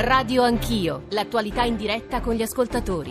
Radio Anch'io, l'attualità in diretta con gli ascoltatori.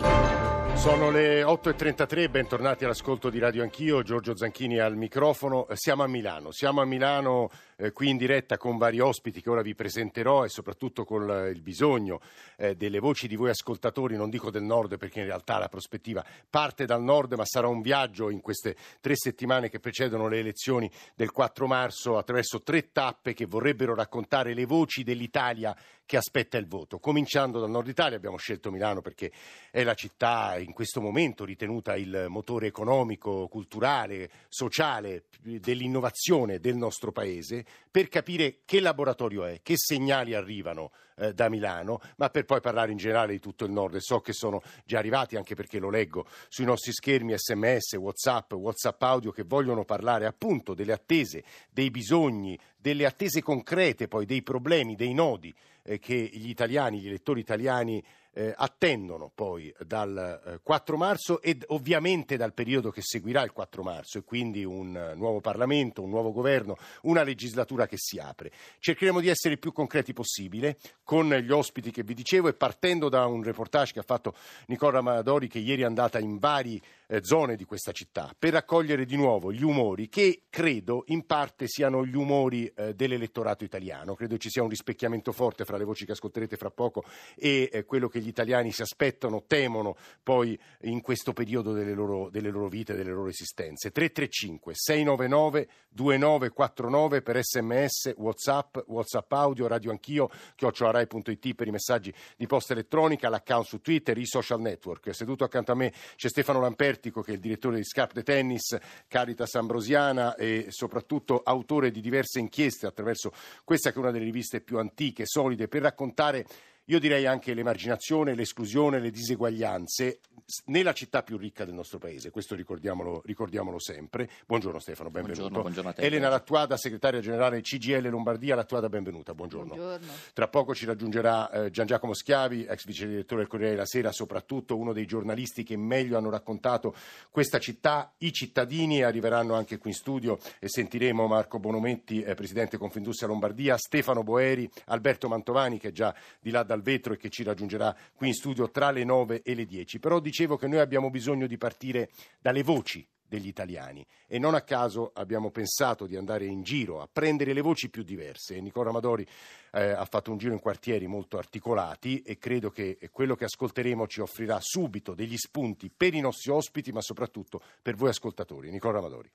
Sono le 8.33, bentornati all'ascolto di Radio Anch'io, Giorgio Zanchini al microfono. Siamo a Milano, siamo a Milano eh, qui in diretta con vari ospiti che ora vi presenterò e soprattutto con eh, il bisogno eh, delle voci di voi ascoltatori, non dico del nord perché in realtà la prospettiva parte dal nord, ma sarà un viaggio in queste tre settimane che precedono le elezioni del 4 marzo attraverso tre tappe che vorrebbero raccontare le voci dell'Italia che aspetta il voto. Cominciando dal nord Italia, abbiamo scelto Milano perché è la città in questo momento ritenuta il motore economico, culturale, sociale dell'innovazione del nostro paese per capire che laboratorio è, che segnali arrivano eh, da Milano, ma per poi parlare in generale di tutto il nord. E so che sono già arrivati, anche perché lo leggo sui nostri schermi sms, whatsapp, whatsapp audio, che vogliono parlare appunto delle attese, dei bisogni, delle attese concrete, poi dei problemi, dei nodi eh, che gli italiani, gli elettori italiani eh, attendono poi dal eh, 4 marzo ed ovviamente dal periodo che seguirà il 4 marzo e quindi un uh, nuovo Parlamento, un nuovo governo, una legislatura che si apre. Cercheremo di essere il più concreti possibile con gli ospiti che vi dicevo e partendo da un reportage che ha fatto Nicola Amadori che ieri è andata in vari eh, zone di questa città per raccogliere di nuovo gli umori che credo in parte siano gli umori eh, dell'elettorato italiano. Credo ci sia un rispecchiamento forte fra le voci che ascolterete fra poco e eh, quello che gli italiani si aspettano, temono poi in questo periodo delle loro, delle loro vite, delle loro esistenze. 335 699 2949 per sms, whatsapp, whatsapp audio, radio anch'io, chiocciolarai.it per i messaggi di posta elettronica, l'account su Twitter, i social network. Seduto accanto a me c'è Stefano Lampertico che è il direttore di Scarp de Tennis, Caritas Ambrosiana e soprattutto autore di diverse inchieste attraverso questa che è una delle riviste più antiche, solide, per raccontare io direi anche l'emarginazione, l'esclusione, le diseguaglianze nella città più ricca del nostro paese, questo ricordiamolo, ricordiamolo sempre. Buongiorno Stefano, benvenuto. Buongiorno, buongiorno a te. Elena Lattuada, segretaria generale CGL Lombardia, Lattuada, benvenuta, buongiorno. buongiorno. Tra poco ci raggiungerà eh, Gian Giacomo Schiavi, ex vice direttore del Corriere della Sera, soprattutto uno dei giornalisti che meglio hanno raccontato questa città, i cittadini arriveranno anche qui in studio e sentiremo Marco Bonometti, eh, presidente Confindustria Lombardia, Stefano Boeri, Alberto Mantovani che è già di là dal vetro e che ci raggiungerà qui in studio tra le 9 e le 10. Però dicevo che noi abbiamo bisogno di partire dalle voci degli italiani e non a caso abbiamo pensato di andare in giro a prendere le voci più diverse. Nicola Amadori eh, ha fatto un giro in quartieri molto articolati e credo che quello che ascolteremo ci offrirà subito degli spunti per i nostri ospiti ma soprattutto per voi ascoltatori. Nicola Amadori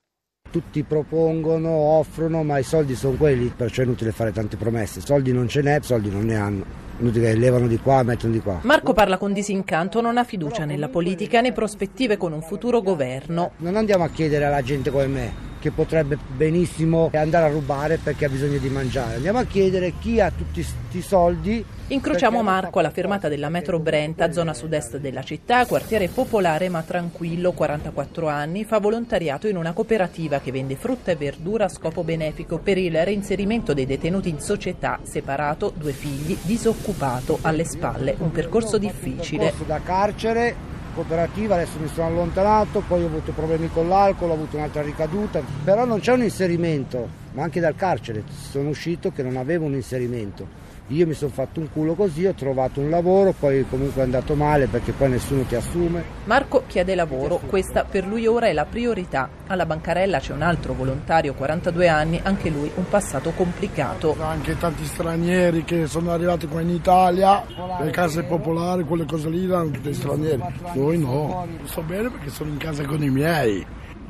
tutti propongono, offrono, ma i soldi sono quelli, perciò è inutile fare tante promesse. Soldi non ce n'è, soldi non ne hanno. Inutile levano di qua, mettono di qua. Marco parla con disincanto, non ha fiducia nella politica né prospettive con un futuro governo. Non andiamo a chiedere alla gente come me che potrebbe benissimo andare a rubare perché ha bisogno di mangiare. Andiamo a chiedere chi ha tutti questi soldi. Incrociamo Marco alla fermata della metro Brenta, zona sud-est della città, quartiere popolare ma tranquillo, 44 anni, fa volontariato in una cooperativa che vende frutta e verdura a scopo benefico per il reinserimento dei detenuti in società, separato, due figli, disoccupato, alle spalle, un percorso difficile. Un percorso da carcere cooperativa, adesso mi sono allontanato, poi ho avuto problemi con l'alcol, ho avuto un'altra ricaduta, però non c'è un inserimento, ma anche dal carcere sono uscito che non avevo un inserimento. Io mi sono fatto un culo così, ho trovato un lavoro, poi comunque è andato male perché poi nessuno ti assume. Marco chiede lavoro, questa per lui ora è la priorità. Alla bancarella c'è un altro volontario, 42 anni, anche lui un passato complicato. Anche tanti stranieri che sono arrivati qua in Italia, le case popolari, quelle cose lì erano tutti stranieri. Noi no, sto bene perché sono in casa con i miei.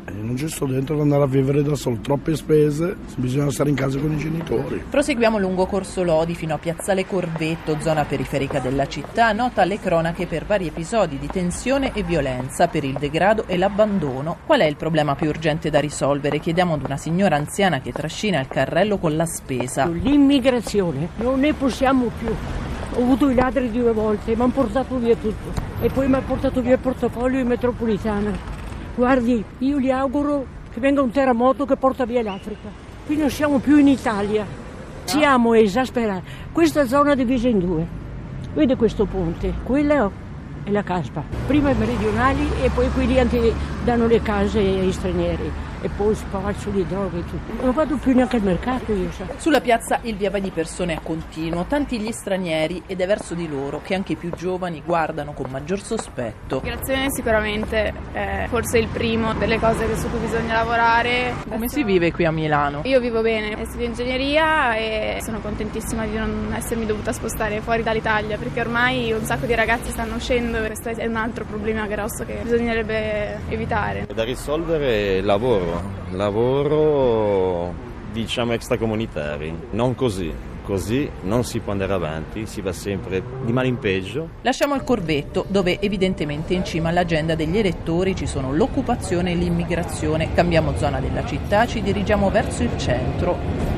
E non ci sto dentro ad andare a vivere da solo, troppe spese, bisogna stare in casa con i genitori. Proseguiamo lungo Corso Lodi fino a Piazzale Corvetto, zona periferica della città, nota alle cronache per vari episodi di tensione e violenza, per il degrado e l'abbandono. Qual è il problema più urgente da risolvere? Chiediamo ad una signora anziana che trascina il carrello con la spesa. L'immigrazione, non ne possiamo più. Ho avuto i ladri due volte, mi hanno portato via tutto. E poi mi ha portato via il portafoglio in metropolitana. Guardi, io gli auguro che venga un terremoto che porta via l'Africa. Qui non siamo più in Italia, siamo esasperati. Questa zona è divisa in due. Vede questo ponte? Quella è la caspa. Prima i meridionali e poi quelli che danno le case ai stranieri. E poi spaccio di droghe e tutto. Non vado più neanche al mercato io. So. Sulla piazza il via vai di persone è continuo, tanti gli stranieri ed è verso di loro che anche i più giovani guardano con maggior sospetto. L'immigrazione sicuramente è forse il primo delle cose su cui bisogna lavorare. Come si vive qui a Milano? Io vivo bene, studio ingegneria e sono contentissima di non essermi dovuta spostare fuori dall'Italia perché ormai un sacco di ragazzi stanno uscendo e questo è un altro problema grosso che bisognerebbe evitare. È da risolvere il lavoro, lavoro diciamo extracomunitari, non così. Così non si può andare avanti, si va sempre di male in peggio. Lasciamo il Corvetto, dove evidentemente in cima all'agenda degli elettori ci sono l'occupazione e l'immigrazione. Cambiamo zona della città, ci dirigiamo verso il centro.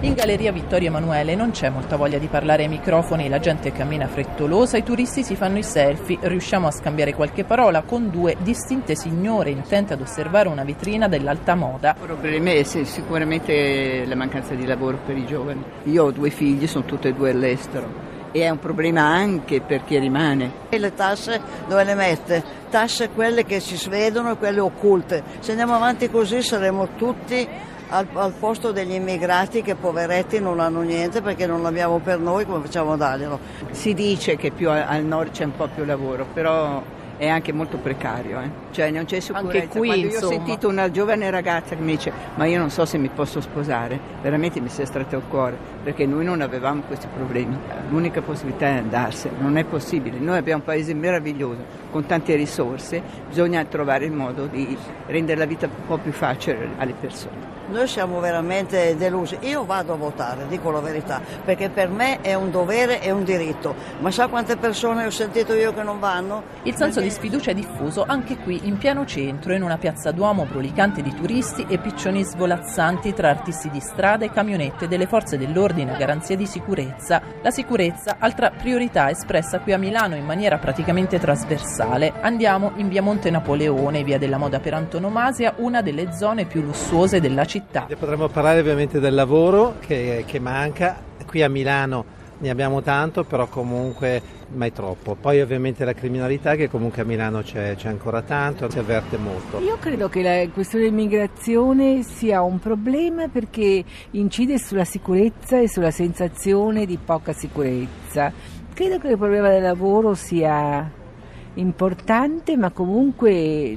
In Galleria Vittorio Emanuele non c'è molta voglia di parlare ai microfoni, la gente cammina frettolosa, i turisti si fanno i selfie, riusciamo a scambiare qualche parola con due distinte signore intente ad osservare una vetrina dell'alta moda. Il problema è sicuramente la mancanza di lavoro per i giovani. Io ho due figli, sono tutti e due all'estero e è un problema anche per chi rimane. E le tasse dove le mette? Tasse quelle che si svedono e quelle occulte. Se andiamo avanti così saremo tutti al, al, posto degli immigrati che poveretti non hanno niente perché non l'abbiamo per noi come facciamo a darglielo. Si dice che più al nord c'è un po' più lavoro, però è anche molto precario, eh? cioè non c'è sicurezza. Anche qui, Quando insomma. io ho sentito una giovane ragazza che mi dice ma io non so se mi posso sposare, veramente mi si è stretto il cuore, perché noi non avevamo questi problemi. L'unica possibilità è andarsene, non è possibile. Noi abbiamo un paese meraviglioso, con tante risorse, bisogna trovare il modo di rendere la vita un po' più facile alle persone. Noi siamo veramente delusi. Io vado a votare, dico la verità, perché per me è un dovere e un diritto. Ma sa quante persone ho sentito io che non vanno? Il senso di sfiducia è diffuso anche qui in pieno centro, in una piazza Duomo brulicante di turisti e piccioni svolazzanti tra artisti di strada e camionette delle forze dell'ordine a garanzia di sicurezza. La sicurezza, altra priorità espressa qui a Milano in maniera praticamente trasversale. Andiamo in via Monte Napoleone, via della moda per antonomasia, una delle zone più lussuose della città città. Potremmo parlare ovviamente del lavoro che, che manca, qui a Milano ne abbiamo tanto, però comunque mai troppo. Poi ovviamente la criminalità che comunque a Milano c'è, c'è, ancora tanto, si avverte molto. Io credo che la questione dell'immigrazione sia un problema perché incide sulla sicurezza e sulla sensazione di poca sicurezza. Credo che il problema del lavoro sia importante, ma comunque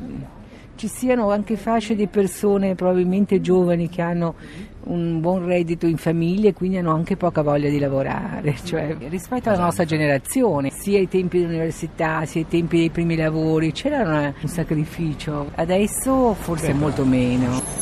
ci siano anche fasce di persone probabilmente giovani che hanno un buon reddito in famiglia e quindi hanno anche poca voglia di lavorare, cioè rispetto alla nostra generazione, sia ai tempi dell'università, sia ai tempi dei primi lavori, c'era un sacrificio, adesso forse molto meno.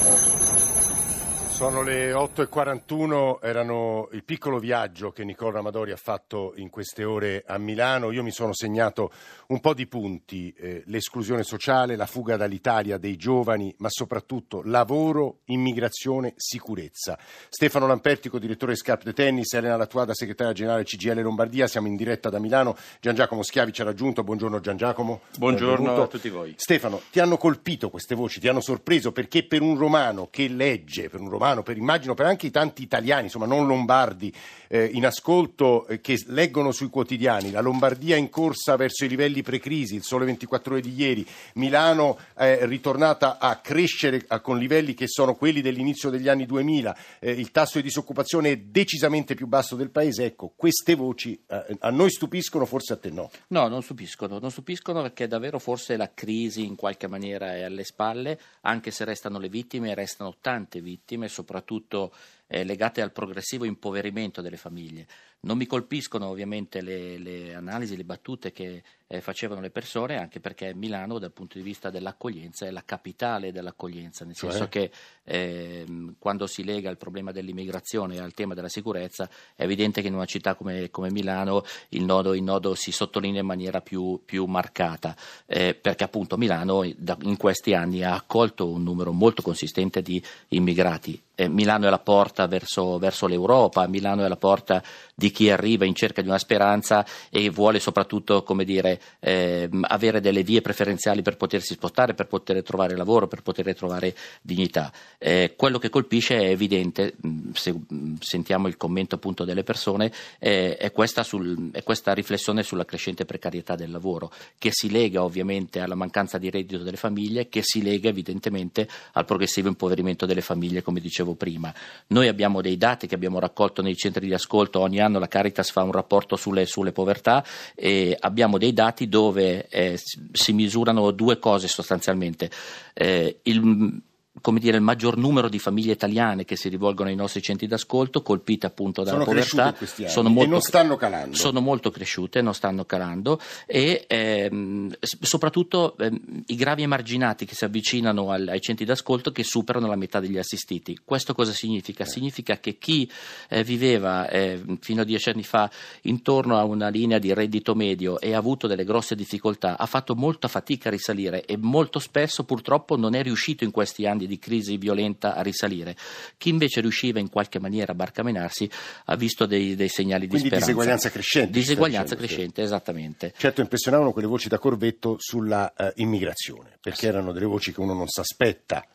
Sono le 8.41, erano il piccolo viaggio che Nicola Amadori ha fatto in queste ore a Milano. Io mi sono segnato un po' di punti, eh, l'esclusione sociale, la fuga dall'Italia dei giovani, ma soprattutto lavoro, immigrazione, sicurezza. Stefano Lampertico, direttore Scarp de Tennis, Elena Lattuada, segretaria generale CGL Lombardia, siamo in diretta da Milano. Gian Giacomo Schiavi ci ha raggiunto, buongiorno Gian Giacomo. Buongiorno Benvenuto. a tutti voi. Stefano, ti hanno colpito queste voci, ti hanno sorpreso perché per un romano che legge, per un romano per immagino per anche i tanti italiani, insomma non lombardi, eh, in ascolto eh, che leggono sui quotidiani, la Lombardia in corsa verso i livelli precrisi, il sole 24 ore di ieri, Milano è ritornata a crescere a, con livelli che sono quelli dell'inizio degli anni 2000, eh, il tasso di disoccupazione è decisamente più basso del paese, ecco, queste voci eh, a noi stupiscono, forse a te no. No, non stupiscono, non stupiscono perché davvero forse la crisi in qualche maniera è alle spalle, anche se restano le vittime, restano tante vittime, soprattutto eh, legate al progressivo impoverimento delle famiglie. Non mi colpiscono ovviamente le, le analisi, le battute che eh, facevano le persone, anche perché Milano dal punto di vista dell'accoglienza è la capitale dell'accoglienza, nel Cioè? senso che eh, quando si lega il problema dell'immigrazione al tema della sicurezza è evidente che in una città come, come Milano il nodo, il nodo, si sottolinea in maniera più, più marcata, eh, perché appunto Milano da, in questi anni ha accolto un numero molto consistente di immigrati. Eh, Milano è la porta verso, verso l'Europa, Milano è la porta di chi arriva in cerca di una speranza e vuole soprattutto dire, eh, avere delle vie preferenziali per potersi spostare, per poter trovare lavoro, per poter trovare dignità. Eh, quello che colpisce è evidente, se sentiamo il commento appunto delle persone, eh, è, questa sul, è questa riflessione sulla crescente precarietà del lavoro, che si lega ovviamente alla mancanza di reddito delle famiglie, che si lega evidentemente al progressivo impoverimento delle famiglie, come dicevo prima. Noi abbiamo dei dati che abbiamo raccolto nei centri di ascolto, ogni anno la Caritas fa un rapporto sulle, sulle povertà e abbiamo dei dati dove eh, si misurano due cose sostanzialmente. Eh, il, come dire, il maggior numero di famiglie italiane che si rivolgono ai nostri centri d'ascolto, colpite appunto dalla sono povertà, sono molto, e non stanno calando. Sono molto cresciute, non stanno calando e ehm, soprattutto ehm, i gravi emarginati che si avvicinano al, ai centri d'ascolto che superano la metà degli assistiti. Questo cosa significa? Eh. Significa che chi eh, viveva eh, fino a dieci anni fa intorno a una linea di reddito medio e ha avuto delle grosse difficoltà, ha fatto molta fatica a risalire e molto spesso purtroppo non è riuscito in questi anni di crisi violenta a risalire. Chi invece riusciva in qualche maniera a barcamenarsi ha visto dei, dei segnali Quindi di speranza. diseguaglianza crescente. Diseguaglianza crescente, esattamente. Certo impressionavano quelle voci da Corvetto sulla uh, immigrazione, perché erano delle voci che uno non si aspetta.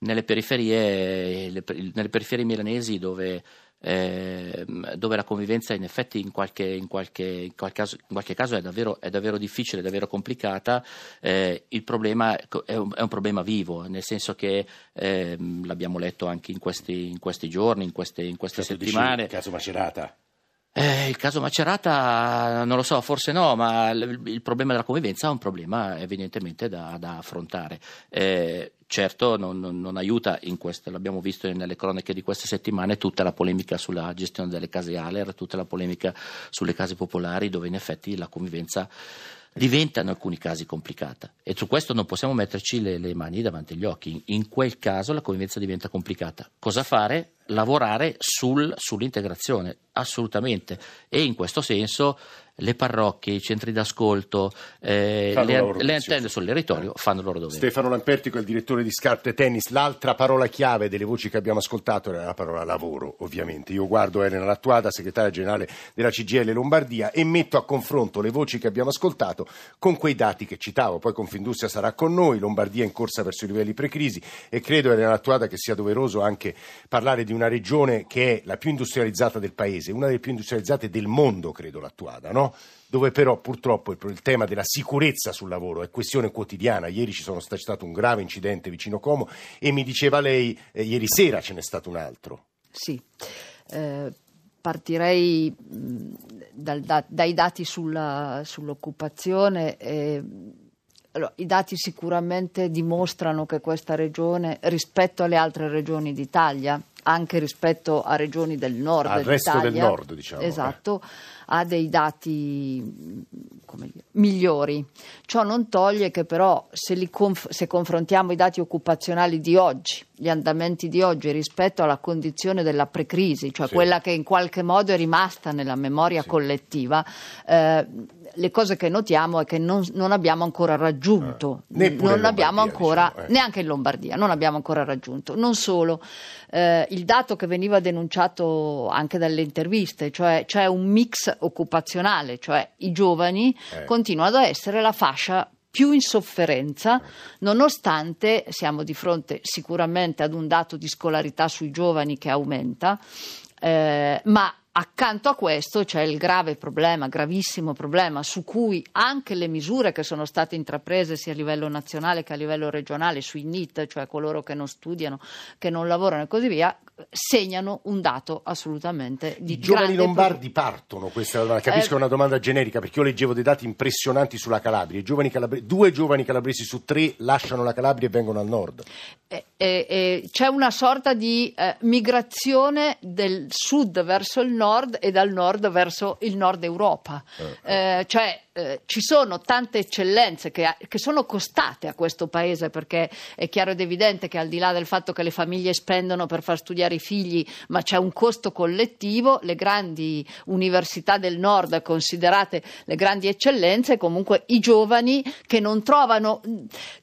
Nelle periferie, le, nelle periferie milanesi dove eh, dove la convivenza in effetti in qualche, in qualche, in qualche, caso, in qualche caso, è davvero, è davvero, difficile, è davvero complicata, eh, il problema è un, è un, problema vivo, nel senso che eh, l'abbiamo letto anche in questi, questi giorni, in queste, queste certo, settimane. Il caso Macerata. Eh, il caso Macerata non lo so, forse no, ma il, il problema della convivenza è un problema evidentemente da, da affrontare. Eh, certo non, non, non aiuta, questo, l'abbiamo visto nelle cronache di queste settimane, tutta la polemica sulla gestione delle case Aler, tutta la polemica sulle case popolari dove in effetti la convivenza diventa in alcuni casi complicata e su questo non possiamo metterci le, le mani davanti agli occhi. In quel caso la convivenza diventa complicata. Cosa fare? Lavorare sul, sull'integrazione, assolutamente. E in questo senso le parrocchie, i centri d'ascolto, eh, le, le, antenne sul territorio fanno il loro dovere. Stefano Lampertico è il direttore di Scarpe Tennis. L'altra parola chiave delle voci che abbiamo ascoltato era la parola lavoro, ovviamente. Io guardo Elena Lattuada, segretaria generale della CGL Lombardia, e metto a confronto le voci che abbiamo ascoltato con quei dati che citavo. Poi Confindustria sarà con noi, Lombardia in corsa verso i livelli precrisi e credo, Elena Lattuada, che sia doveroso anche parlare di una regione che è la più industrializzata del paese, una delle più industrializzate del mondo, credo, Lattuada, no? Dove però purtroppo il, tema della sicurezza sul lavoro è questione quotidiana. Ieri ci sono stato, un grave incidente vicino Como e mi diceva lei, eh, ieri sera ce n'è stato un altro. Sì. Eh, partirei da, dai dati sulla, sull'occupazione. Eh, allora, I dati sicuramente dimostrano che questa regione, rispetto alle altre regioni d'Italia, anche rispetto a regioni del nord al resto del nord, diciamo. Esatto, eh ha dei dati dire, migliori. Ciò non toglie che però se, conf- se confrontiamo i dati occupazionali di oggi, gli andamenti di oggi rispetto alla condizione della precrisi, cioè sì. quella che in qualche modo è rimasta nella memoria sì. collettiva, eh, le cose che notiamo è che non, non abbiamo ancora raggiunto, eh, non abbiamo ancora, diciamo, eh. neanche in Lombardia, non abbiamo ancora raggiunto. Non solo, eh, il dato che veniva denunciato anche dalle interviste, cioè c'è un mix occupazionale, cioè i giovani eh. continuano ad essere la fascia più in sofferenza, nonostante siamo di fronte sicuramente ad un dato di scolarità sui giovani che aumenta, eh, ma Accanto a questo c'è il grave problema, gravissimo problema, su cui anche le misure che sono state intraprese sia a livello nazionale che a livello regionale sui NIT, cioè coloro che non studiano, che non lavorano e così via, segnano un dato assolutamente di I giovani lombardi pro... partono, questa capisco eh, è una domanda generica perché io leggevo dei dati impressionanti sulla Calabria, giovani calabri... due giovani calabresi su tre lasciano la Calabria e vengono al nord. Eh, eh, eh c'è una sorta di eh, migrazione del sud verso il nord nord e dal nord verso il nord Europa. Eh, eh. eh cioè eh, ci sono tante eccellenze che, che, sono costate a questo paese perché è chiaro ed evidente che al di là del fatto che le famiglie spendono per far studiare i figli, ma c'è un costo collettivo, le grandi università del nord considerate le grandi eccellenze, comunque i giovani che non trovano,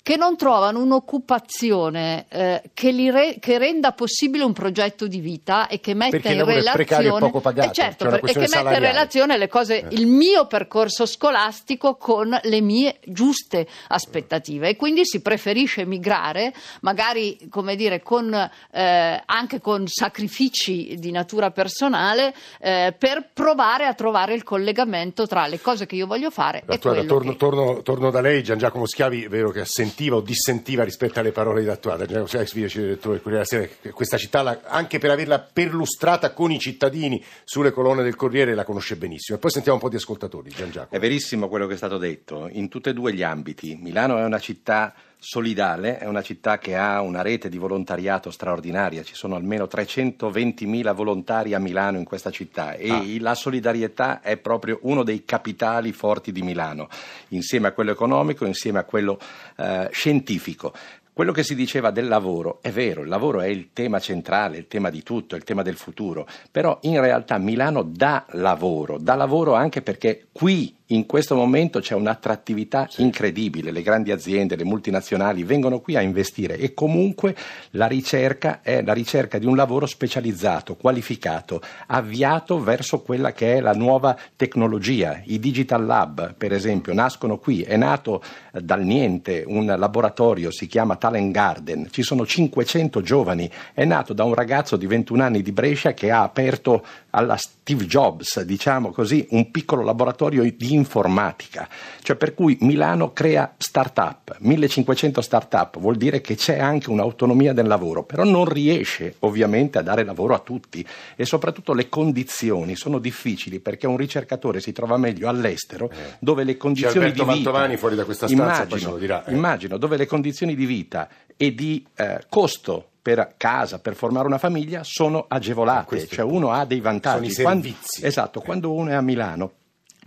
che non trovano un'occupazione eh, che, re, che, renda possibile un progetto di vita e che metta perché in relazione pagato. Eh certo, per- e che mette in salariale. relazione le cose, Eh. il mio percorso scolastico con le mie giuste aspettative e quindi si preferisce migrare, magari come dire, con, eh, anche con sacrifici di natura personale, eh, per provare a trovare il collegamento tra le cose che io voglio fare e Lattuada, quello torno, che... torno- torno da lei, Gian Giacomo Schiavi, vero che assentiva o dissentiva rispetto alle parole di Lattuada. Gian Giacomo Schiavi, direttore del Corriere della Sera, questa città, anche per averla perlustrata con i cittadini sulle colonne del Corriere, la conosce benissimo. E poi sentiamo un po' di ascoltatori, Gian Giacomo. È verissimo quello che è stato detto, in tutti e due gli ambiti. Milano è una città solidale, è una città che ha una rete di volontariato straordinaria, ci sono almeno 320.000 volontari a Milano in questa città e Ah. la solidarietà è proprio uno dei capitali forti di Milano, insieme a quello economico, insieme a quello eh, scientifico. Quello che si diceva del lavoro è vero, il lavoro è il tema centrale, il tema di tutto, il tema del futuro, però in realtà Milano dà lavoro, dà lavoro anche perché qui in questo momento c'è un'attrattività incredibile, le grandi aziende, le multinazionali vengono qui a investire e comunque la ricerca è la ricerca di un lavoro specializzato, qualificato, avviato verso quella che è la nuova tecnologia. I Digital Lab, per esempio, nascono qui, è nato eh, dal niente un laboratorio, si chiama Talent Garden, ci sono 500 giovani, è nato da un ragazzo di 21 anni di Brescia che ha aperto alla Steve Jobs, diciamo così, un piccolo laboratorio di informatica. Cioè per cui Milano crea start-up, 1500 start-up, vuol dire che c'è anche un'autonomia del lavoro, però non riesce ovviamente a dare lavoro a tutti e soprattutto le condizioni sono difficili perché un ricercatore si trova meglio all'estero dove le condizioni di vita fuori da questa stanza, immagino, lo dirà, eh. immagino dove le condizioni di vita e di eh, costo per casa, per formare una famiglia, sono agevolate, cioè uno ha dei vantaggi. Sono i Quando- servizi. esatto, quando uno è a Milano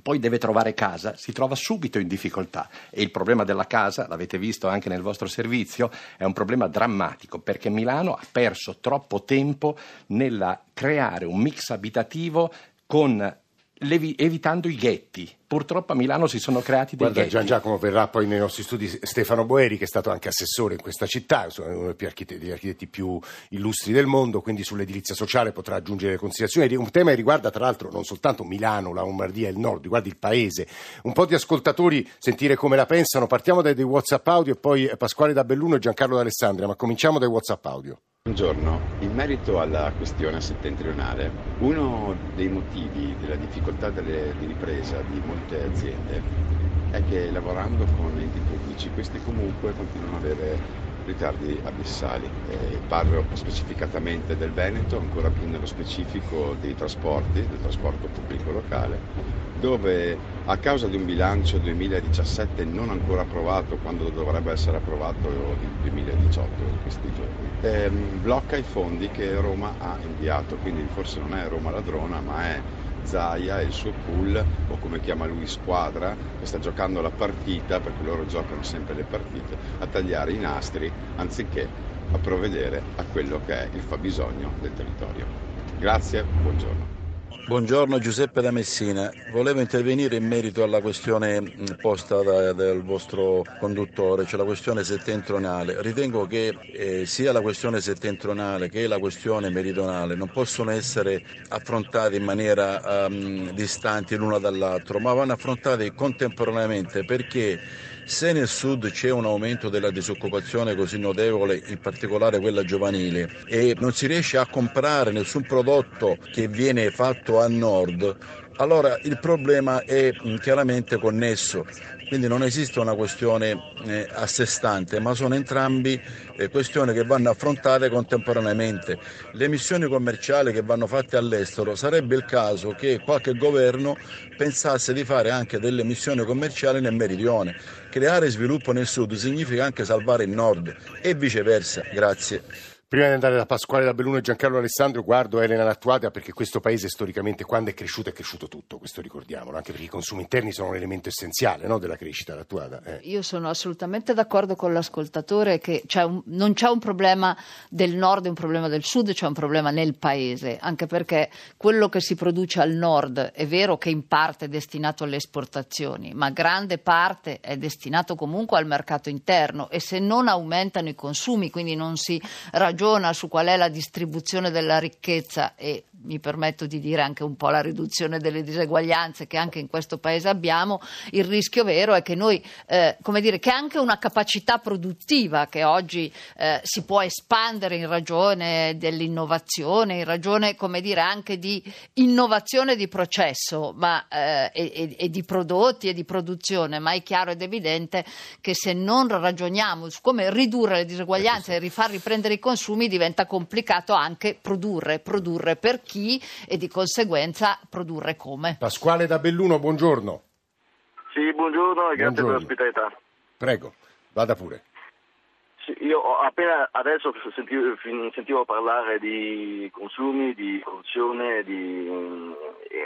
poi deve trovare casa, si trova subito in difficoltà e il problema della casa, l'avete visto anche nel vostro servizio, è un problema drammatico perché Milano ha perso troppo tempo nel creare un mix abitativo con evitando i ghetti. Purtroppo a Milano si sono creati dei Guarda, ghetti. Gian Giacomo verrà poi nei nostri studi Stefano Boeri, che è stato anche assessore in questa città, insomma, uno degli architetti più illustri del mondo, quindi sull'edilizia sociale potrà aggiungere considerazioni. Un tema che riguarda tra l'altro non soltanto Milano, la Lombardia e il nord, riguarda il paese. Un po' di ascoltatori sentire come la pensano. Partiamo dai, dai WhatsApp audio e poi eh, Pasquale da Belluno e Giancarlo d'Alessandria, ma cominciamo dai WhatsApp audio. Buongiorno, in merito alla questione settentrionale, uno dei motivi della difficoltà delle- di ripresa di molte aziende è che lavorando con enti pubblici questi comunque continuano ad avere ritardi abissali. Eh, parlo specificatamente del Veneto, ancora più nello specifico dei trasporti, del trasporto pubblico locale, dove a causa di un bilancio 2017 non ancora approvato quando dovrebbe essere approvato il 2018 in questi giorni, ehm, blocca i fondi che Roma ha inviato, quindi forse non è Roma ladrona ma è Zaia e il suo pool o come chiama lui squadra che sta giocando la partita perché loro giocano sempre le partite a tagliare i nastri anziché a provvedere a quello che è il fabbisogno del territorio. Grazie, buongiorno. Buongiorno Giuseppe da Messina, volevo intervenire in merito alla questione mh, posta da- dal vostro conduttore, cioè la questione settentrionale. Ritengo che eh, sia la questione settentrionale che la questione meridionale non possono essere affrontate in maniera ehm, distanti l'una dall'altro, ma vanno affrontate contemporaneamente perché se nel sud c'è un aumento della disoccupazione così notevole, in particolare quella giovanile, e non si riesce a comprare nessun prodotto che viene fatto al nord, allora il problema è mm, chiaramente connesso. Quindi non esiste una questione eh, a sé stante, ma sono entrambi eh, questioni che vanno affrontate contemporaneamente. Le missioni commerciali che vanno fatte all'estero, sarebbe il caso che qualche governo pensasse di fare anche delle missioni commerciali nel meridione. Creare sviluppo nel sud significa anche salvare il nord e viceversa. Grazie. Prima di andare da Pasquale da Belluno e Giancarlo Alessandro, guardo Elena Lattuada perché questo paese storicamente quando è cresciuto è cresciuto tutto, questo ricordiamolo, anche perché i consumi interni sono un elemento essenziale no, della crescita Lattuada. Eh. Io sono assolutamente d'accordo con l'ascoltatore che c'è un- non c'è un problema del nord e un problema del sud, c'è un problema nel paese, anche perché quello che si produce al nord è vero che in parte è destinato alle esportazioni, ma grande parte è destinato comunque al mercato interno e se non aumentano i consumi, quindi non si ragiona su qual è la distribuzione della ricchezza e mi permetto di dire anche un po' la riduzione delle diseguaglianze che anche in questo paese abbiamo, il rischio vero è che noi, eh, come dire, che anche una capacità produttiva che oggi eh, si può espandere in ragione dell'innovazione, in ragione, come dire, anche di innovazione di processo ma, eh, e, e di prodotti e di produzione, ma è chiaro ed evidente che se non ragioniamo su come ridurre le diseguaglianze e rifar riprendere i consumi diventa complicato anche produrre, produrre. Per chi e di conseguenza produrre come. Pasquale da Belluno, buongiorno. Sì, buongiorno e grazie per l'ospitalità. Prego, vada pure. Sì, io appena adesso sentivo, sentivo, parlare di consumi, di corruzione, di,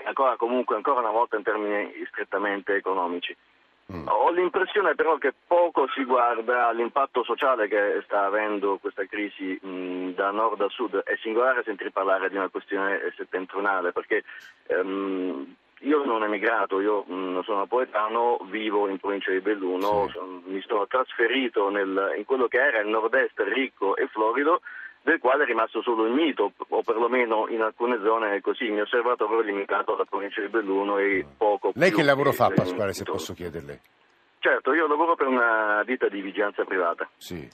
ancora, comunque ancora una volta in termini strettamente economici. Mm. Ho l'impressione però che poco si guarda all'impatto sociale che sta avendo questa crisi mh, mm, da nord a sud. È singolare sentire parlare di una questione settentrionale perché um, io sono un emigrato, io mh, mm, sono napoletano, vivo in provincia di Belluno, sì. mi sono trasferito nel, in quello che era il nord-est ricco e florido del quale è rimasto solo il mito, o perlomeno in alcune zone è così. Il mio osservatorio è limitato alla provincia di Belluno e poco Lei che lavoro fa, Pasquale, se posso chiederle? Certo, io lavoro per una ditta di vigilanza privata. Sì.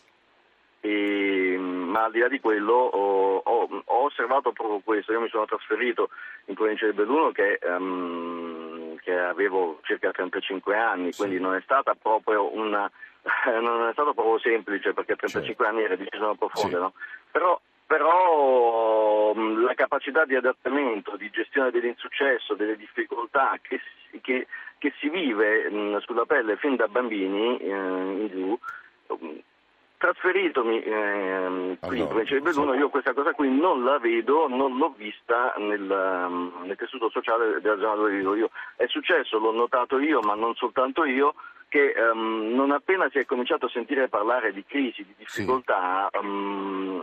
E, ma al di là di quello ho, ho, ho, osservato proprio questo. Io mi sono trasferito in provincia di Belluno che, um, che avevo circa 35 anni, sì. quindi non è stata proprio una non è stato proprio semplice perché 35 certo. anni era decisione profonda, sì. no? Però, però la capacità di adattamento, di gestione dell'insuccesso, delle difficoltà che, che, che si vive mh, sulla pelle fin da bambini eh, in giù, trasferitomi eh, qui in provincia di Belluno, io questa cosa qui non la vedo, non l'ho vista nel, nel tessuto sociale della zona dove vivo io. È successo, l'ho notato io, ma non soltanto io, che um, non appena si è cominciato a sentire parlare di crisi, di difficoltà, sì. um,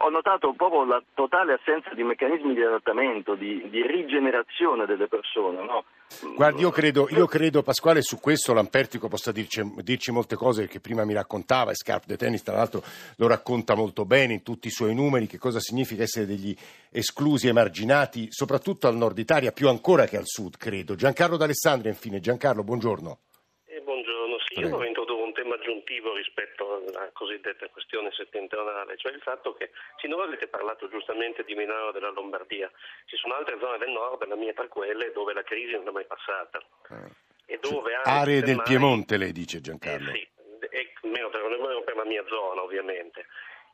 ho notato proprio la totale assenza di meccanismi di adattamento, di, di rigenerazione delle persone. No? Guardi, io credo, io credo, Pasquale, su questo Lampertico possa dirci, dirci, molte cose che prima mi raccontava, e Scarp de Tennis tra l'altro lo racconta molto bene in tutti i suoi numeri, che cosa significa essere degli esclusi, emarginati, soprattutto al nord Italia, più ancora che al sud, credo. Giancarlo D'Alessandria, infine. Giancarlo, buongiorno. Io vorrei introdurre un tema aggiuntivo rispetto alla cosiddetta questione settentrionale, cioè il fatto che finora avete parlato giustamente di Milano e della Lombardia, ci sono altre zone del nord, la mia tra quelle, dove la crisi non è mai passata. Ah. E dove cioè, aree del mai... Piemonte, lei dice Giancarlo. Eh sì, e, meno per, per la mia zona ovviamente.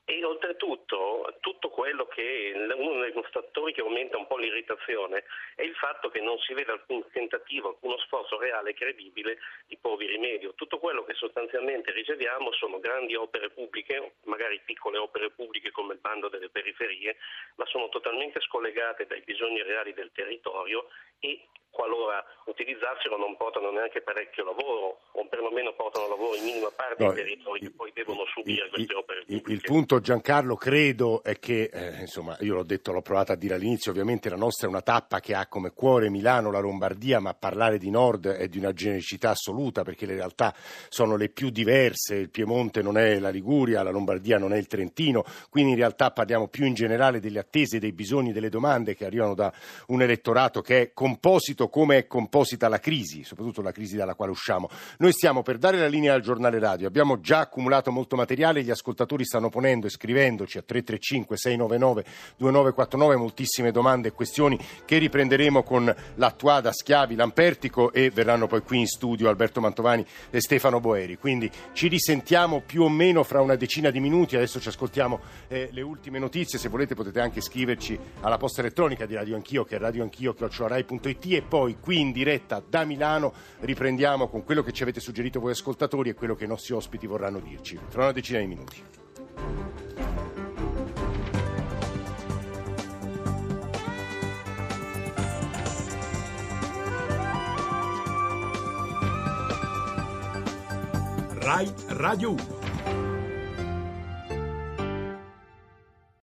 E oltretutto tutto quello che uno dei fattori che aumenta un po' l'irritazione è il fatto che non si vede alcun tentativo, alcuno sforzo reale e credibile di porvi rimedio. Tutto quello che sostanzialmente riceviamo sono grandi opere pubbliche, magari piccole opere pubbliche come il bando delle periferie, ma sono totalmente scollegate dai bisogni reali del territorio e qualora utilizzassero non portano neanche parecchio lavoro o perlomeno portano lavoro in minima parte no, ai territori che poi devono subire il, queste opere pubbliche. Il punto Giancarlo credo è che, eh, insomma, io l'ho detto, l'ho provato a dire all'inizio, ovviamente la nostra è una tappa che ha come cuore Milano, la Lombardia, ma parlare di nord è di una genericità assoluta perché le realtà sono le più diverse, il Piemonte non è la Liguria, la Lombardia non è il Trentino, quindi in realtà parliamo più in generale delle attese, dei bisogni, delle domande che arrivano da un elettorato che è composito visto come è composita la crisi, soprattutto la crisi dalla quale usciamo. Noi stiamo per dare la linea al giornale radio, abbiamo già accumulato molto materiale, gli ascoltatori stanno ponendo e scrivendoci a 335 699 2949 moltissime domande e questioni che riprenderemo con l'attuada Schiavi Lampertico e verranno poi qui in studio Alberto Mantovani e Stefano Boeri. Quindi ci risentiamo più o meno fra una decina di minuti, adesso ci ascoltiamo eh, le ultime notizie, se volete potete anche scriverci alla posta elettronica di Radio Anch'io che è radioanchio.it e poi qui in diretta da Milano riprendiamo con quello che ci avete suggerito voi ascoltatori e quello che i nostri ospiti vorranno dirci tra una decina di minuti. RAI Radio 1